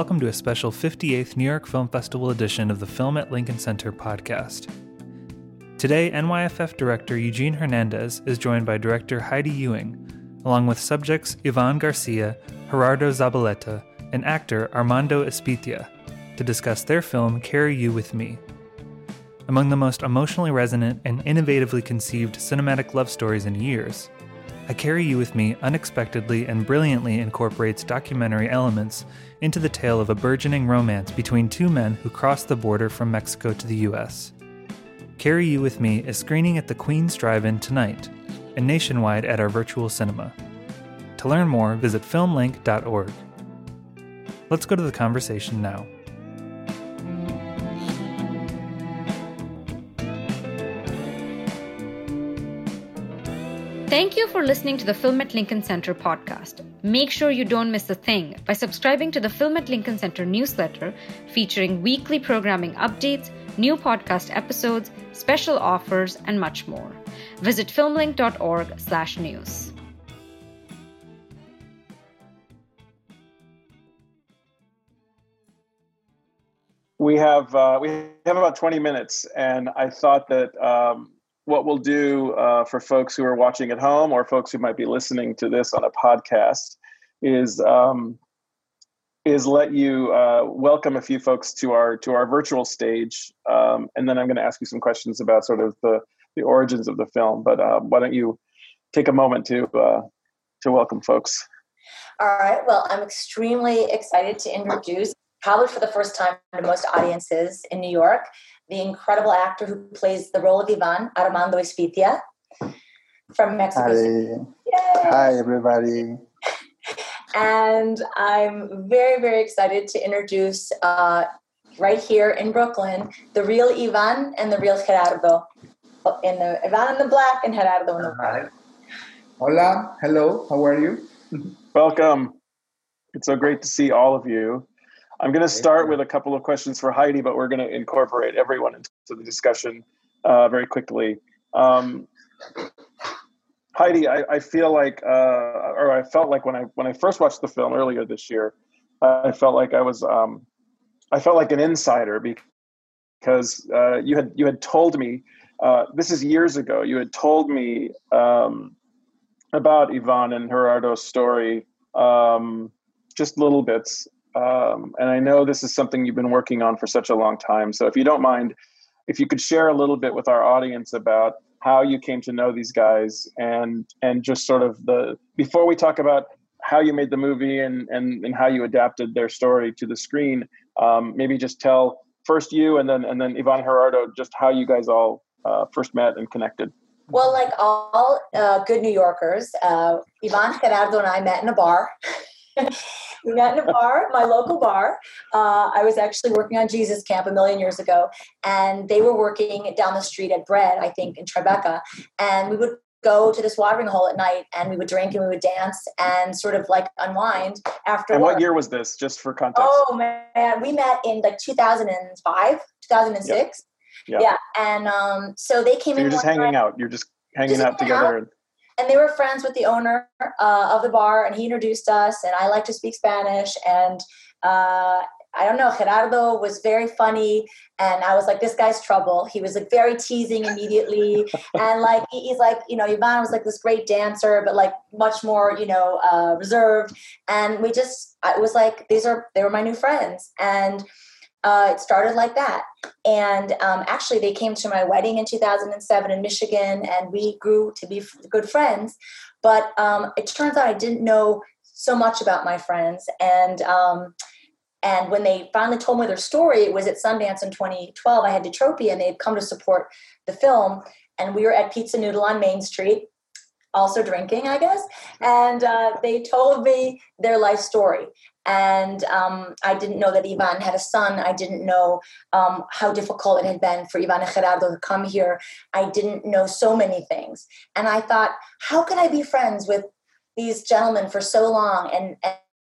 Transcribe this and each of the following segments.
Welcome to a special 58th New York Film Festival edition of the Film at Lincoln Center podcast. Today, NYFF director Eugene Hernandez is joined by director Heidi Ewing, along with subjects Ivan Garcia, Gerardo Zabaleta, and actor Armando Espitia, to discuss their film Carry You With Me. Among the most emotionally resonant and innovatively conceived cinematic love stories in years, I Carry You With Me unexpectedly and brilliantly incorporates documentary elements into the tale of a burgeoning romance between two men who cross the border from Mexico to the US. Carry You With Me is screening at the Queen's Drive In tonight and nationwide at our virtual cinema. To learn more, visit filmlinc.org. Let's go to the conversation now. Thank you for listening to the Film at Lincoln Center podcast. Make sure you don't miss a thing by subscribing to the Film at Lincoln Center newsletter featuring weekly programming updates, new podcast episodes, special offers, and much more. Visit filmlinc.org/news. We have uh, we have about twenty minutes, and I thought that um, what we'll do uh, for folks who are watching at home or folks who might be listening to this on a podcast is um, is let you uh, welcome a few folks to our to our virtual stage, um, and then I'm going to ask you some questions about sort of the the origins of the film. But uh, why don't you take a moment to uh, to welcome folks? All right. Well, I'm extremely excited to introduce, probably for the first time to most audiences in New York, the incredible actor who plays the role of Ivan, Armando Espitia, from Mexico. Hi. Hi, everybody. and I'm very, very excited to introduce uh, right here in Brooklyn the real Ivan and the real Gerardo. In the Ivan in the black and Gerardo in the white. Hola, hello, how are you? Welcome. It's so great to see all of you. I'm going to start with a couple of questions for Heidi, but we're going to incorporate everyone into the discussion uh, very quickly. Um, Heidi, I, I, feel like, uh, or I felt like when I when I first watched the film earlier this year, I felt like I was, um, I felt like an insider because uh, you had you had told me uh, this is years ago. You had told me um, about Ivan and Gerardo's story, um, just little bits, um, and I know this is something you've been working on for such a long time. So if you don't mind, if you could share a little bit with our audience about how you came to know these guys and and just sort of the before we talk about how you made the movie and and, and how you adapted their story to the screen, um, maybe just tell first you and then and then Ivan Gerardo just how you guys all uh, first met and connected. Well, like all uh, good New Yorkers, uh, Ivan Gerardo and I met in a bar. we met in a bar, my local bar. Uh, I was actually working on Jesus Camp a million years ago, and they were working down the street at Bread, I think, in Tribeca. And we would go to this watering hole at night and we would drink and we would dance and sort of like unwind after and work. what year was this just for context oh man we met in like 2005 2006 yep. Yep. yeah and um, so they came so in you're just hanging night. out you're just hanging just out together out and they were friends with the owner uh, of the bar and he introduced us and i like to speak spanish and uh, i don't know gerardo was very funny and i was like this guy's trouble. He was like very teasing immediately and like he's like you know ivan was like this great dancer but like much more you know uh, reserved. And we just it was like these are they were my new friends. And uh, it started like that. And um, actually, they came to my wedding in 2007 in Michigan, and we grew to be good friends. But um, it turns out I didn't know so much about my friends. And um, and when they finally told me their story, it was at Sundance in 2012. I had Detropia, and they had come to support the film. And we were at Pizza Noodle on Main Street, also drinking, I guess. And uh, they told me their life story and um, I didn't know that Ivan had a son. I didn't know um, how difficult it had been for Ivan and Gerardo to come here. I didn't know so many things, and I thought, how can I be friends with these gentlemen for so long and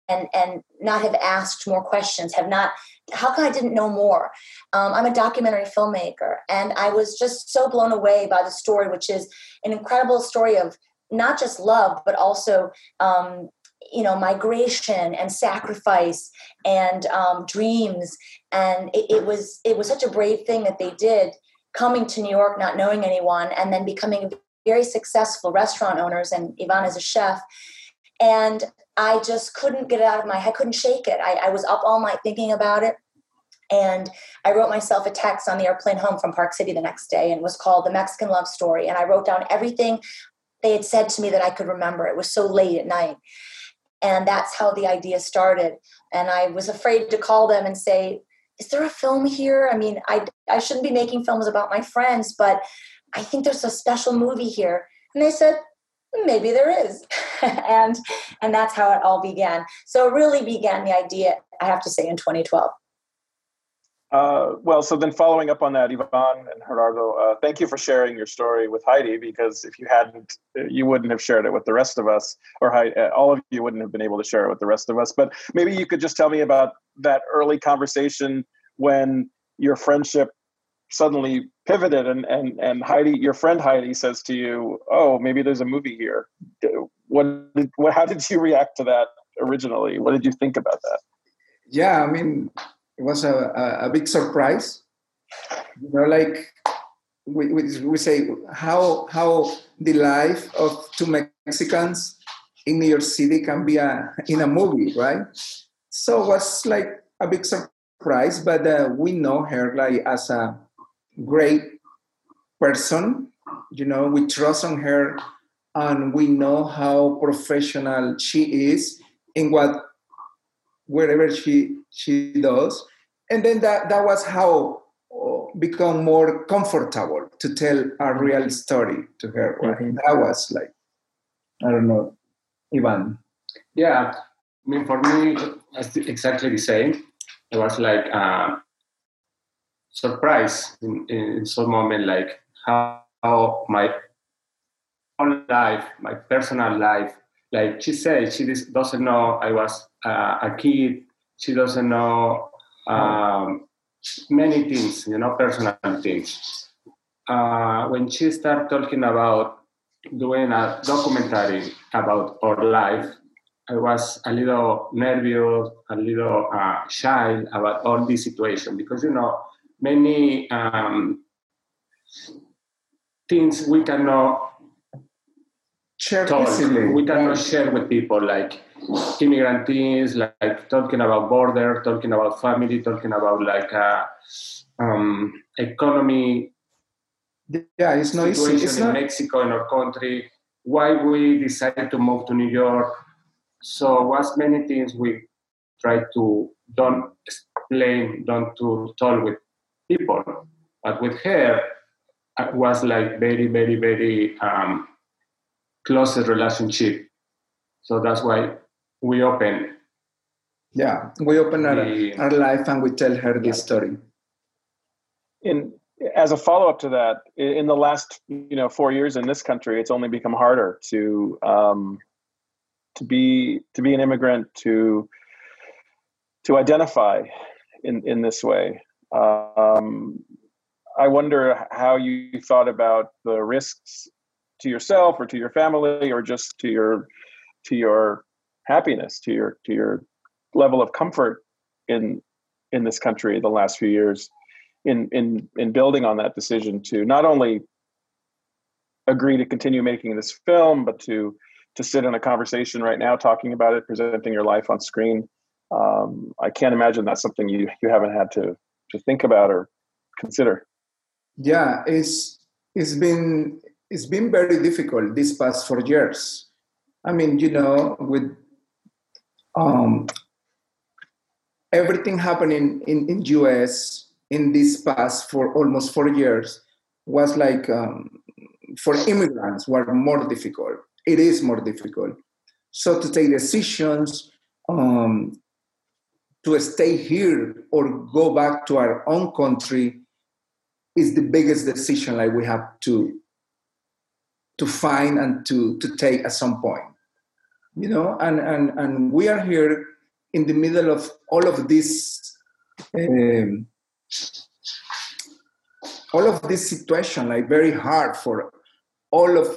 and and not have asked more questions? Have not. How come I didn't know more? Um, I'm a documentary filmmaker, and I was just so blown away by the story, which is an incredible story of not just love, but also um, you know migration and sacrifice and um, dreams and it, it, was it was such a brave thing that they did coming to new york not knowing anyone and then becoming very successful restaurant owners and ivan is a chef and i just couldn't get it out of my head I couldn't shake it I, I was up all night thinking about it and I wrote myself a text on the airplane home from Park City the next day and was called The Mexican Love Story. And I wrote down everything they had said to me that I could remember. It was so late at night. And that's how the idea started. And I was afraid to call them and say, Is there a film here? I mean, I, I shouldn't be making films about my friends, but I think there's a special movie here. And they said, maybe there is. And and that's how it all began. So it really began the idea i have to say in 2012 uh, well, so then following up on that, Ivan and Gerardo, uh, thank you for sharing your story with Heidi because if you hadn't, you wouldn't have shared it with the rest of us, or uh, all of you wouldn't have been able to share it with the rest of us. But maybe you could just tell me about that early conversation when your friendship suddenly pivoted and, and, and Heidi, your friend Heidi says to you, oh, maybe there's a movie here. What, did, what, how did you react to that originally? What did you think about that? Yeah, I mean, it was a, a, a big surprise. You know, like we, we, we say how how the life of two Mexicans in New York City can be a in a movie, right? So it was like a big surprise, but uh, we know her like as a great person. You know, we trust on her, and we know how professional she is in what wherever she she does and then that that was how uh, become more comfortable to tell a real story to her right? mm-hmm. that was like i don't know ivan yeah i mean for me it's exactly the same it was like uh, surprise in, in some moment like how, how my own life my personal life like she said she doesn't know i was uh, a kid she doesn't know um, many things, you know, personal things. Uh, when she started talking about doing a documentary about our life, I was a little nervous, a little uh, shy about all this situation because, you know, many um, things we cannot share talk, we cannot share with people like immigrant things, like, like, talking about border, talking about family, talking about like uh, um, economy. Yeah, it's not easy. It's in not... Mexico, in our country, why we decided to move to New York. So, was many things we try to don't explain, don't to talk with people, but with her, it was like very, very, very um, close relationship. So that's why we open. Yeah, we open our, the, our life and we tell her this story. In as a follow up to that, in the last you know four years in this country, it's only become harder to um, to be to be an immigrant to to identify in in this way. Um, I wonder how you thought about the risks to yourself or to your family or just to your to your happiness to your to your level of comfort in in this country the last few years in in in building on that decision to not only agree to continue making this film but to to sit in a conversation right now talking about it presenting your life on screen. Um, i can't imagine that's something you you haven't had to to think about or consider yeah it's it's been it's been very difficult these past four years i mean you know with um, everything happening in, in US in this past for almost four years was like um, for immigrants were more difficult. It is more difficult. So to take decisions um, to stay here or go back to our own country is the biggest decision like we have to to find and to to take at some point you know? And and and we are here in the middle of all of this um, all of this situation like very hard for all of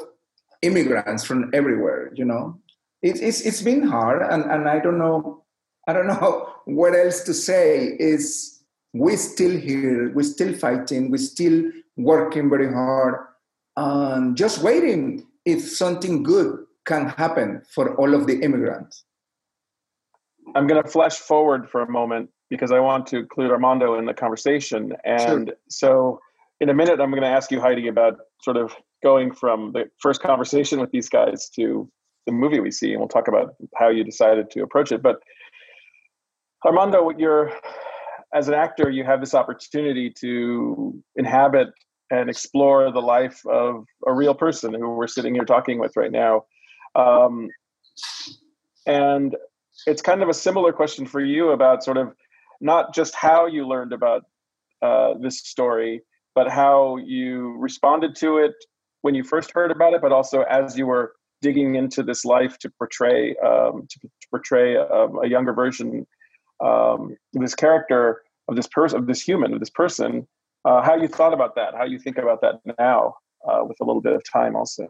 immigrants from everywhere you know? It, it's it's been hard, and, and I don't know I don't know what else to say. Is we're still here, we're still fighting, we're still working very hard, and just waiting if something good can happen for all of the immigrants. I'm going to flash forward for a moment because I want to include Armando in the conversation. And sure. so, in a minute, I'm going to ask you, Heidi, about sort of going from the first conversation with these guys to the movie we see, and we'll talk about how you decided to approach it. But Armando, you're as an actor, you have this opportunity to inhabit and explore the life of a real person who we're sitting here talking with right now. Um, and it's kind of a similar question for you about sort of not just how you learned about uh, this story, but how you responded to it when you first heard about it, but also as you were digging into this life to portray um, to, to, portray a, a younger version um, this character of this person of this human of this person uh, how you thought about that how you think about that now uh, with a little bit of time also.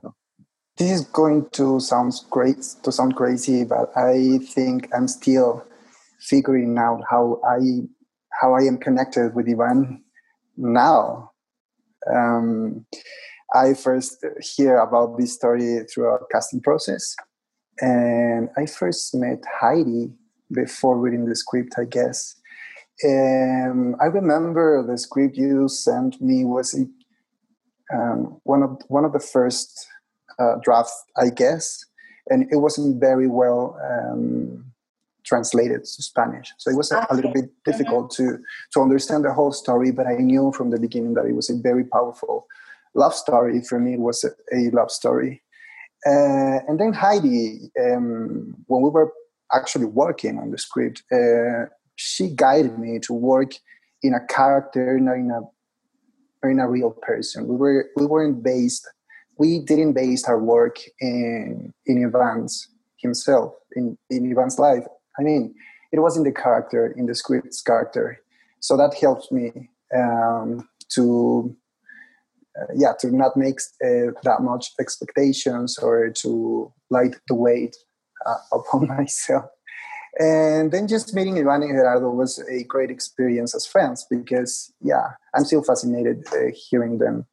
This is going to sound great to sound crazy but i think i'm still figuring out how i how i am connected with ivan now. Um, i first hear about this story through a casting process and i first met heidi before reading the script i guess um, i remember the script you sent me was um, one of one of the first uh, draft, I guess, and it wasn't very well um, translated to Spanish. So it was a, a little bit difficult mm-hmm. to to understand the whole story. But I knew from the beginning that it was a very powerful love story. For me, it was a, a love story. Uh, and then Heidi, um, when we were actually working on the script, uh, she guided me to work in a character, not in a in a real person. We were we weren't based we didn't base our work in in Ivan's himself, in, in Ivan's life. I mean, it was in the character, in the script's character. So that helped me um, to, uh, yeah, to not make uh, that much expectations or to light the weight uh, upon myself. And then just meeting Ivan and Gerardo was a great experience as friends because, yeah, I'm still fascinated uh, hearing them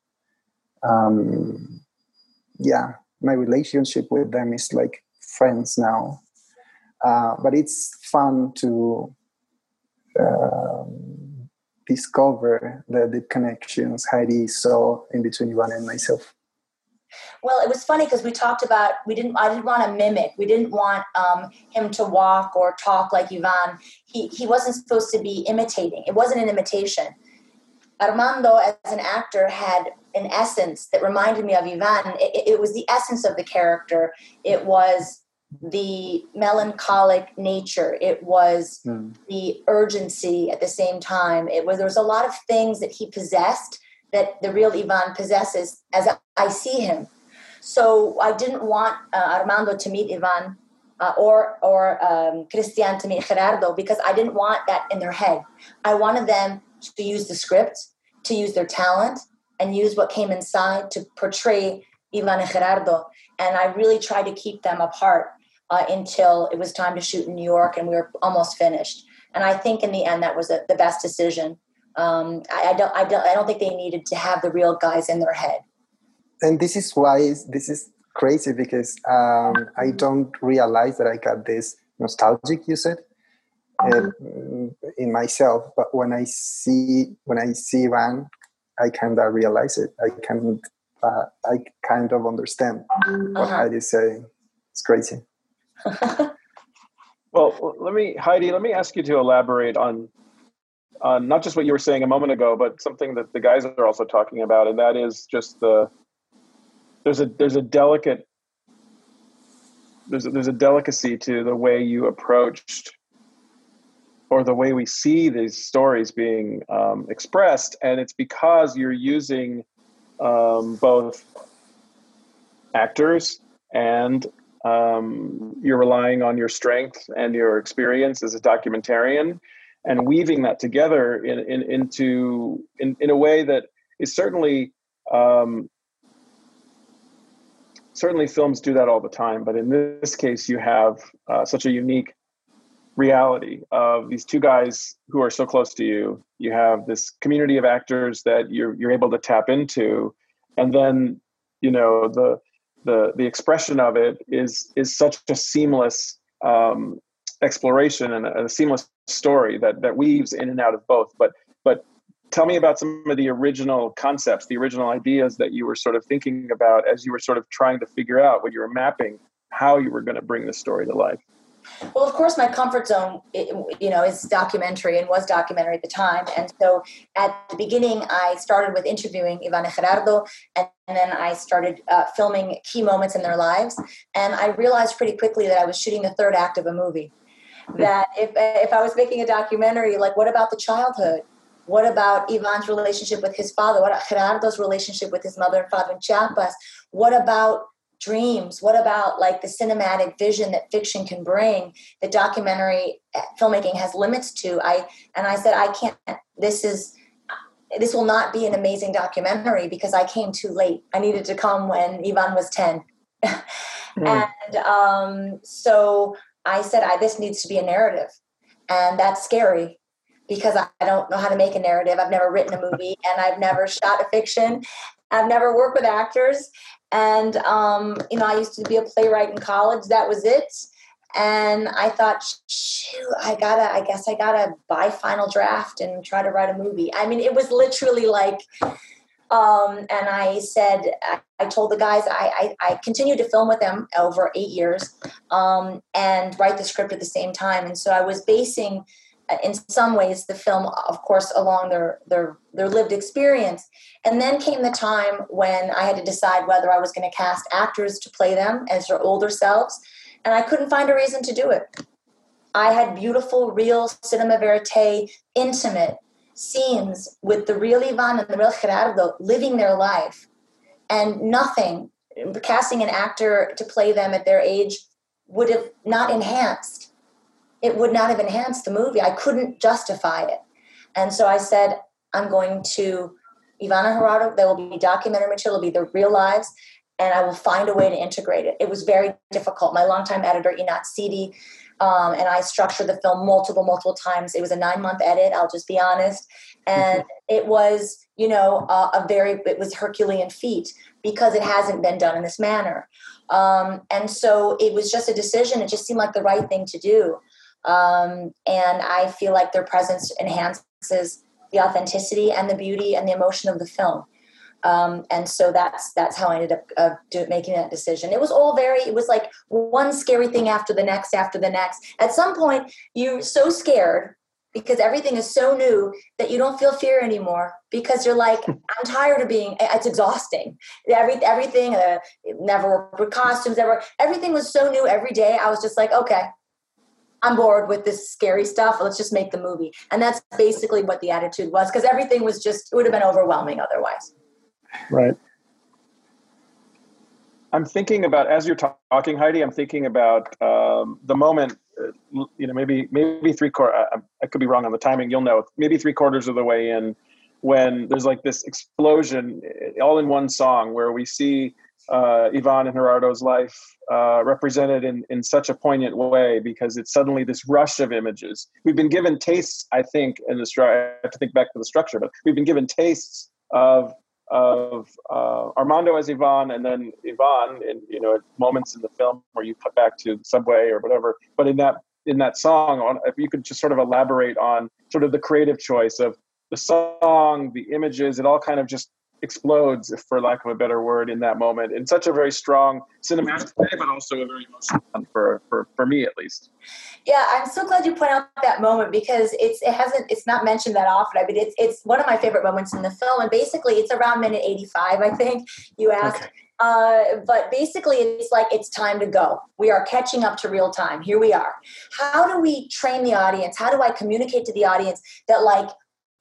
um, yeah, my relationship with them is like friends now. Uh, but it's fun to um, discover the deep connections Heidi saw in between Ivan and myself. Well, it was funny because we talked about we didn't. I didn't want to mimic. We didn't want um, him to walk or talk like Ivan. He he wasn't supposed to be imitating. It wasn't an imitation. Armando, as an actor, had an essence that reminded me of Ivan. It, it, was the essence of the character. It was the melancholic nature. It was mm. the urgency at the same time. It was there was a lot of things that he possessed that the real Ivan possesses as I see him. So I didn't want uh, Armando to meet Ivan uh, or or um, Christian to meet Gerardo because I didn't want that in their head. I wanted them to use the script, to use their talent, and use what came inside to portray Ivan and Gerardo. And I really tried to keep them apart uh, until it was time to shoot in New York and we were almost finished. And I think in the end that was a, the best decision. Um, I, I, don't, I don't, I don't think they needed to have the real guys in their head. And this is why this is crazy because um, I don't realize that I got this nostalgic. You said uh, in myself, but when I see when I see Van, I kind of realize it. I can uh, I kind of understand uh-huh. what Heidi's saying. It's crazy. well, let me Heidi. Let me ask you to elaborate on on not just what you were saying a moment ago, but something that the guys are also talking about, and that is just the there's a there's a delicate there's a, there's a delicacy to the way you approached or the way we see these stories being um, expressed, and it's because you're using um, both actors and um, you're relying on your strength and your experience as a documentarian and weaving that together in, in, into in, in a way that is certainly um, certainly films do that all the time, but in this case, you have uh, such a unique reality of these two guys who are so close to you. You have this community of actors that you're you're able to tap into, and then you know the the the expression of it is is such a seamless um, exploration and a, a seamless story that that weaves in and out of both. But but tell me about some of the original concepts, the original ideas that you were sort of thinking about as you were sort of trying to figure out what you were mapping how you were going to bring the story to life. Well, of course, my comfort zone, you know, is documentary and was documentary at the time. And so at the beginning, I started with interviewing Ivana Gerardo, and then I started uh, filming key moments in their lives. And I realized pretty quickly that I was shooting the third act of a movie. That if, if I was making a documentary, like, what about the childhood? What about Ivan's relationship with his father? What about Gerardo's relationship with his mother and father in Chiapas? What about dreams what about like the cinematic vision that fiction can bring that documentary uh, filmmaking has limits to i and i said i can't this is this will not be an amazing documentary because i came too late i needed to come when ivan was 10 mm. and um, so i said I, this needs to be a narrative and that's scary because I don't know how to make a narrative. I've never written a movie and I've never shot a fiction. I've never worked with actors. And, um, you know, I used to be a playwright in college. That was it. And I thought, shoot, I gotta, I guess I gotta buy Final Draft and try to write a movie. I mean, it was literally like, um, and I said, I, told the guys, I, I, I, continued to film with them over eight years um, and write the script at the same time. And so I was basing in some ways the film of course along their their their lived experience. And then came the time when i had to decide whether i was going to cast actors to play them as their older selves and i couldn't find a reason to do it. I had beautiful real cinema verite intimate scenes with the real ivan and the real gerardo living their life and nothing casting an actor to play them at their age would have not enhanced it would not have enhanced the movie. I couldn't justify it. And so I said, I'm going to Ivana Gerardo, there will be documentary material, it'll be their real lives, and I will find a way to integrate it. It was very difficult. My longtime editor, Enat Sidi, um, and I structured the film multiple, multiple times. It was a nine month edit, I'll just be honest. And mm-hmm. it was, you know, uh, a very, it was Herculean feat because it hasn't been done in this manner. Um, and so it was just a decision. It just seemed like the right thing to do. Um, and I feel like their presence enhances the authenticity and the beauty and the emotion of the film. Um, and so that's that's how I ended up uh, do, making that decision. It was all very. It was like one scary thing after the next, after the next. At some point, you're so scared because everything is so new that you don't feel fear anymore because you're like i'm tired of being it's exhausting every everything uh, never worked with costumes ever everything was so new every day i was just like okay I'm bored with this scary stuff. Let's just make the movie. And that's basically what the attitude was because everything was just, it would have been overwhelming otherwise. Right. I'm thinking about, as you're talking, Heidi, I'm thinking about um, the moment, uh, you know, maybe, maybe three quarter, I, I could be wrong on the timing. You'll know maybe three quarters of the way in when there's like this explosion all in one song where we see uh, Ivan and Gerardo's life uh, represented in, in such a poignant way because it's suddenly this rush of images. We've been given tastes, I think, in the I have to think back to the structure, but we've been given tastes of of uh, Armando as Ivan and then Ivan in you know moments in the film where you cut back to the subway or whatever. But in that in that song, if you could just sort of elaborate on sort of the creative choice of the song, the images, it all kind of just explodes, if for lack of a better word, in that moment in such a very strong cinematic way, but also a very emotional one for, for, for me at least. Yeah, I'm so glad you point out that moment because it's it hasn't it's not mentioned that often. I mean, it's it's one of my favorite moments in the film, and basically it's around minute 85, I think. You asked. Okay. Uh, but basically, it's like it's time to go. We are catching up to real time. Here we are. How do we train the audience? How do I communicate to the audience that, like,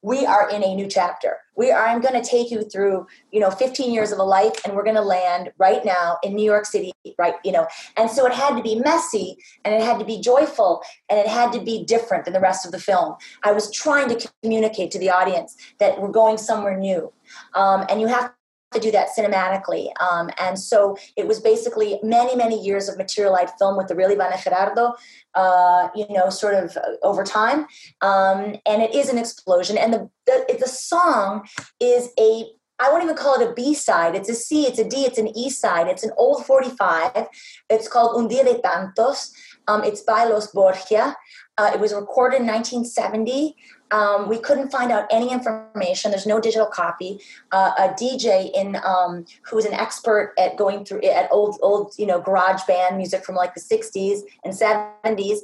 we are in a new chapter. We are i'm going to take you through you know 15 years of a life and we're going to land right now in new york city right you know. And so it had to be messy and it had to be joyful and it had to be different than the rest of the film. I was trying to communicate to the audience that we're going somewhere new. Um, and you have to do that cinematically. Um, and so it was basically many, many years of material I'd filmed with the real Ivana Gerardo, uh, you know, sort of uh, over time. Um, and it is an explosion. And the, the, the song is a I won't even call it a B side. It's a C, it's a D, it's an E side. It's an old 45. It's called Un Día de Tantos. Um, it's by Los Borgia. Uh, it was recorded in 1970. Um, we couldn't find out any information. There's no digital copy. Uh, a DJ in um, who was an expert at going through at old old you know garage band music from like the 60s and 70s.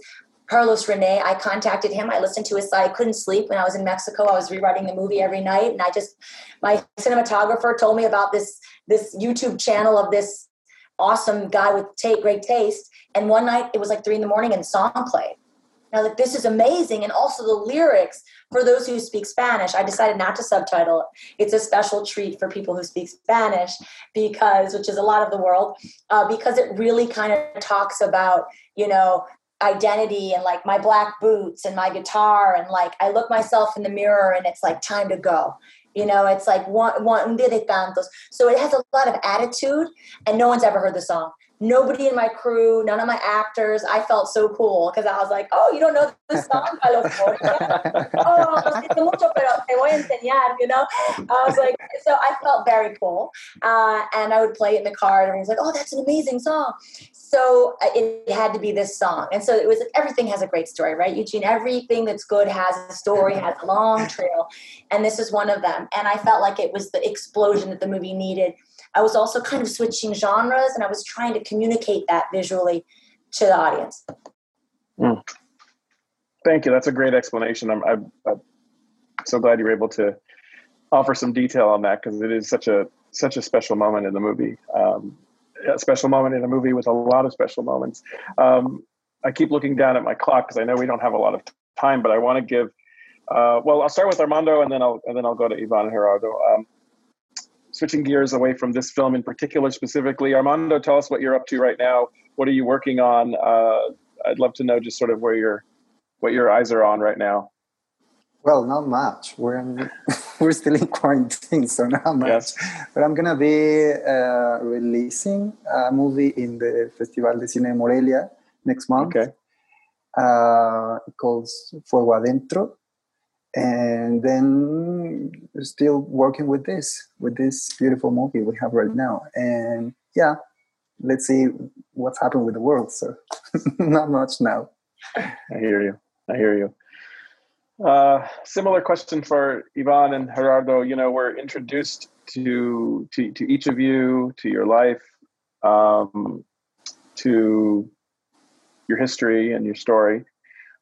Carlos Rene, I contacted him. I listened to his. I couldn't sleep when I was in Mexico. I was rewriting the movie every night, and I just my cinematographer told me about this this YouTube channel of this awesome guy with great taste. And one night it was like three in the morning, and song played. I was like, this is amazing. And also the lyrics for those who speak Spanish, I decided not to subtitle it. It's a special treat for people who speak Spanish because, which is a lot of the world, uh, because it really kind of talks about, you know, identity and like my black boots and my guitar and like I look myself in the mirror and it's like time to go. You know, it's like one one de tantos. So it has a lot of attitude, and no one's ever heard the song nobody in my crew, none of my actors. I felt so cool because I was like, oh, you don't know this song? oh, mucho, pero te voy a enseñar, you know? I was like, so I felt very cool. Uh, and I would play it in the car and everyone's like, oh, that's an amazing song. So uh, it had to be this song. And so it was like, everything has a great story, right, Eugene? Everything that's good has a story, has a long trail. And this is one of them. And I felt like it was the explosion that the movie needed I was also kind of switching genres and I was trying to communicate that visually to the audience. Mm. Thank you. That's a great explanation. I'm, I'm, I'm, so glad you were able to offer some detail on that because it is such a such a special moment in the movie. Um, a special moment in a movie with a lot of special moments. Um, I keep looking down at my clock because I know we don't have a lot of time, but I want to give. Uh, well, I'll start with Armando, and then I'll and then I'll go to Ivan Gerardo. Um, switching gears away from this film in particular specifically, Armando, tell us what you're up to right now. What are you working on? Uh, I'd love to know just sort of where your what your eyes are on right now. Well, not much. We're in, we're still in quarantine, so not much. Yes. But I'm gonna be uh, releasing a movie in the Festival de Cine Morelia next month. Okay. Uh, called Fuego Adentro and then still working with this with this beautiful movie we have right now. And yeah let's see what's happened with the world so not much now. I hear you. I hear you. Uh, similar question for Ivan and Gerardo. You know, we're introduced to to, to each of you, to your life, um, to your history and your story.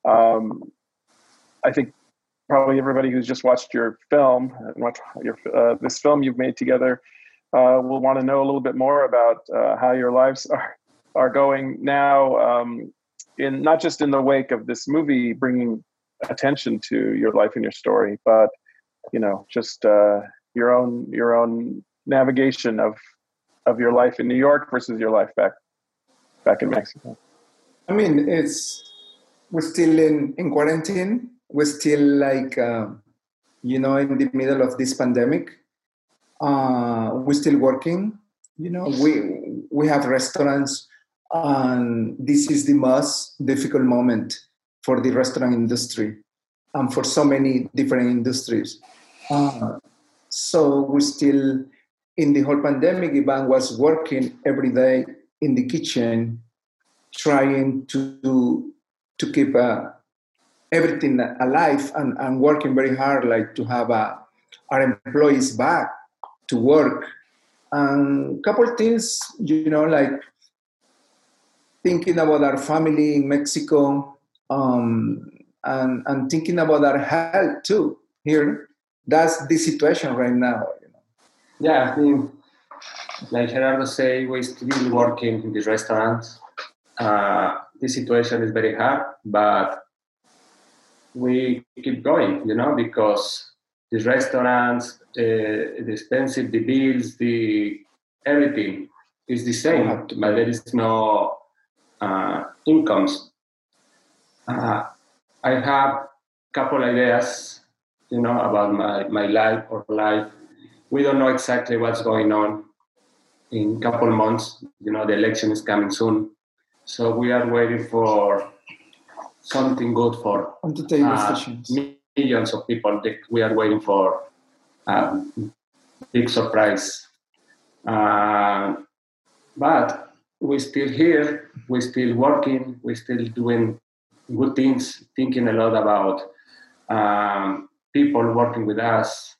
Um, I think probably everybody who's just watched your film and watched your uh, this film you've made together uh, will want to know a little bit more about uh, how your lives are are going now. Um, in not just in the wake of this movie bringing attention to your life and your story, but you know just uh, your own your own navigation of of your life in New York versus your life back back in Mexico. I mean, it's we're still in in quarantine we're still like uh, you know in the middle of this pandemic. Uh, we're still working. You know we we have restaurants and this is the most difficult moment for the restaurant industry and for so many different industries. Uh, so we're still in the whole pandemic. Ivan was working every day in the kitchen trying to to keep a everything alive and, and working very hard like to have uh, our employees back to work. And a couple things you know like thinking about our family in mexico um, and, and thinking about our health too here. That's the situation right now you know. Yeah i mean like gerardo say we're still working in the restaurant. Uh, the situation is very hard but we keep going, you know, because the restaurants, uh, the expensive, the bills, the everything is the same, but there is no uh, incomes. Uh, I have a couple ideas, you know, about my, my life or life we don't know exactly what's going on in a couple months. You know, the election is coming soon. So we are waiting for something good for uh, millions of people. that We are waiting for a um, big surprise. Uh, but we're still here, we're still working, we're still doing good things, thinking a lot about um, people working with us,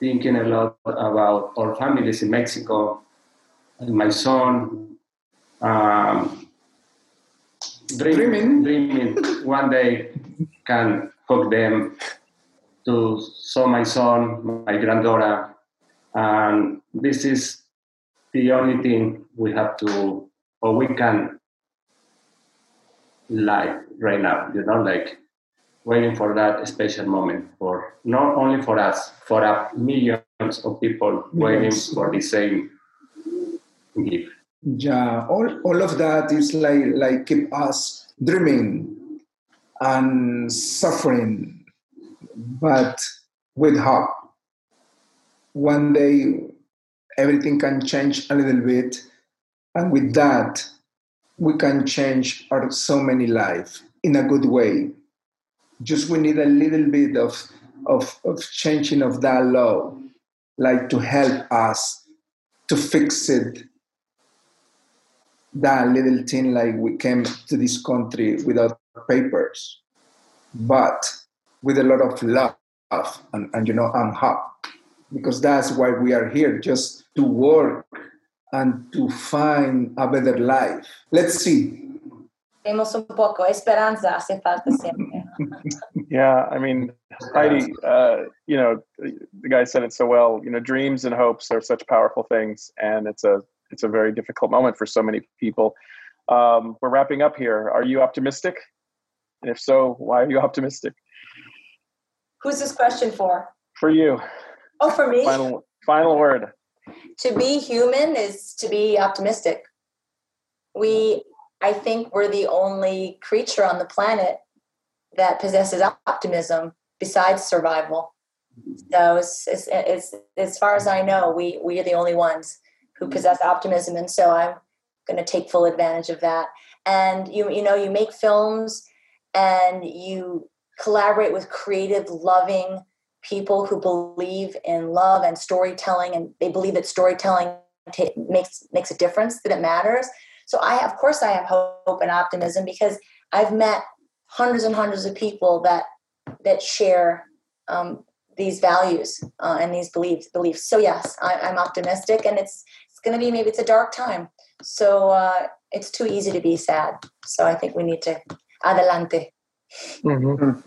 thinking a lot about our families in Mexico, and my son. Um, dreaming, dreaming. One day can hook them to show my son, my granddaughter, and this is the only thing we have to, or we can like right now, you know, like waiting for that special moment for not only for us, for a millions of people waiting for the same gift. Yeah, all, all of that is like like keep us dreaming and suffering, but with hope. One day everything can change a little bit, and with that, we can change our so many lives in a good way. Just we need a little bit of of, of changing of that law, like to help us to fix it that little thing like we came to this country without papers, but with a lot of love and, and you know and hope, because that's why we are here, just to work and to find a better life. Let's see. Tenemos un poco esperanza, hace falta siempre. yeah, I mean, Heidi, uh, you know, the guy said it so well. You know, dreams and hopes are such powerful things, and it's a it's a very difficult moment for so many people. Um, we're wrapping up here. Are you optimistic? And if so, why are you optimistic? Who's this question for? For you. Oh, for me. Final final word. To be human is to be optimistic. We, I think, we're the only creature on the planet that possesses optimism besides survival. So, it's, it's, it's, as far as I know, we we are the only ones who possess optimism and so i'm going to take full advantage of that. And you you know you make films and you collaborate with creative loving people who believe in love and storytelling and they believe that storytelling t- makes makes a difference that it matters. So i of course i have hope and optimism because i've met hundreds and hundreds of people that that share um, these values uh, and these beliefs beliefs. So yes I, i'm optimistic and it's going to be maybe it's a dark time. So uh, it's too easy to be sad. So I think we need to adelante. Mm-hmm.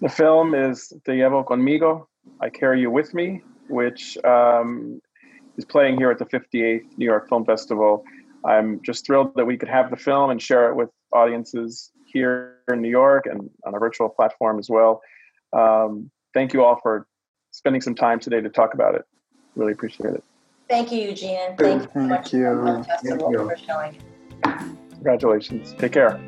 The film is Te Llevo Conmigo, I Carry You With Me, which um, is playing here at the 58th New York Film Festival. I'm just thrilled that we could have the film and share it with audiences here in New York and on a virtual platform as well. Um, thank you all for spending some time today to talk about it. Really appreciate it. Thank you, Eugene. Thank, thank you so much you. for showing. Congratulations. Take care.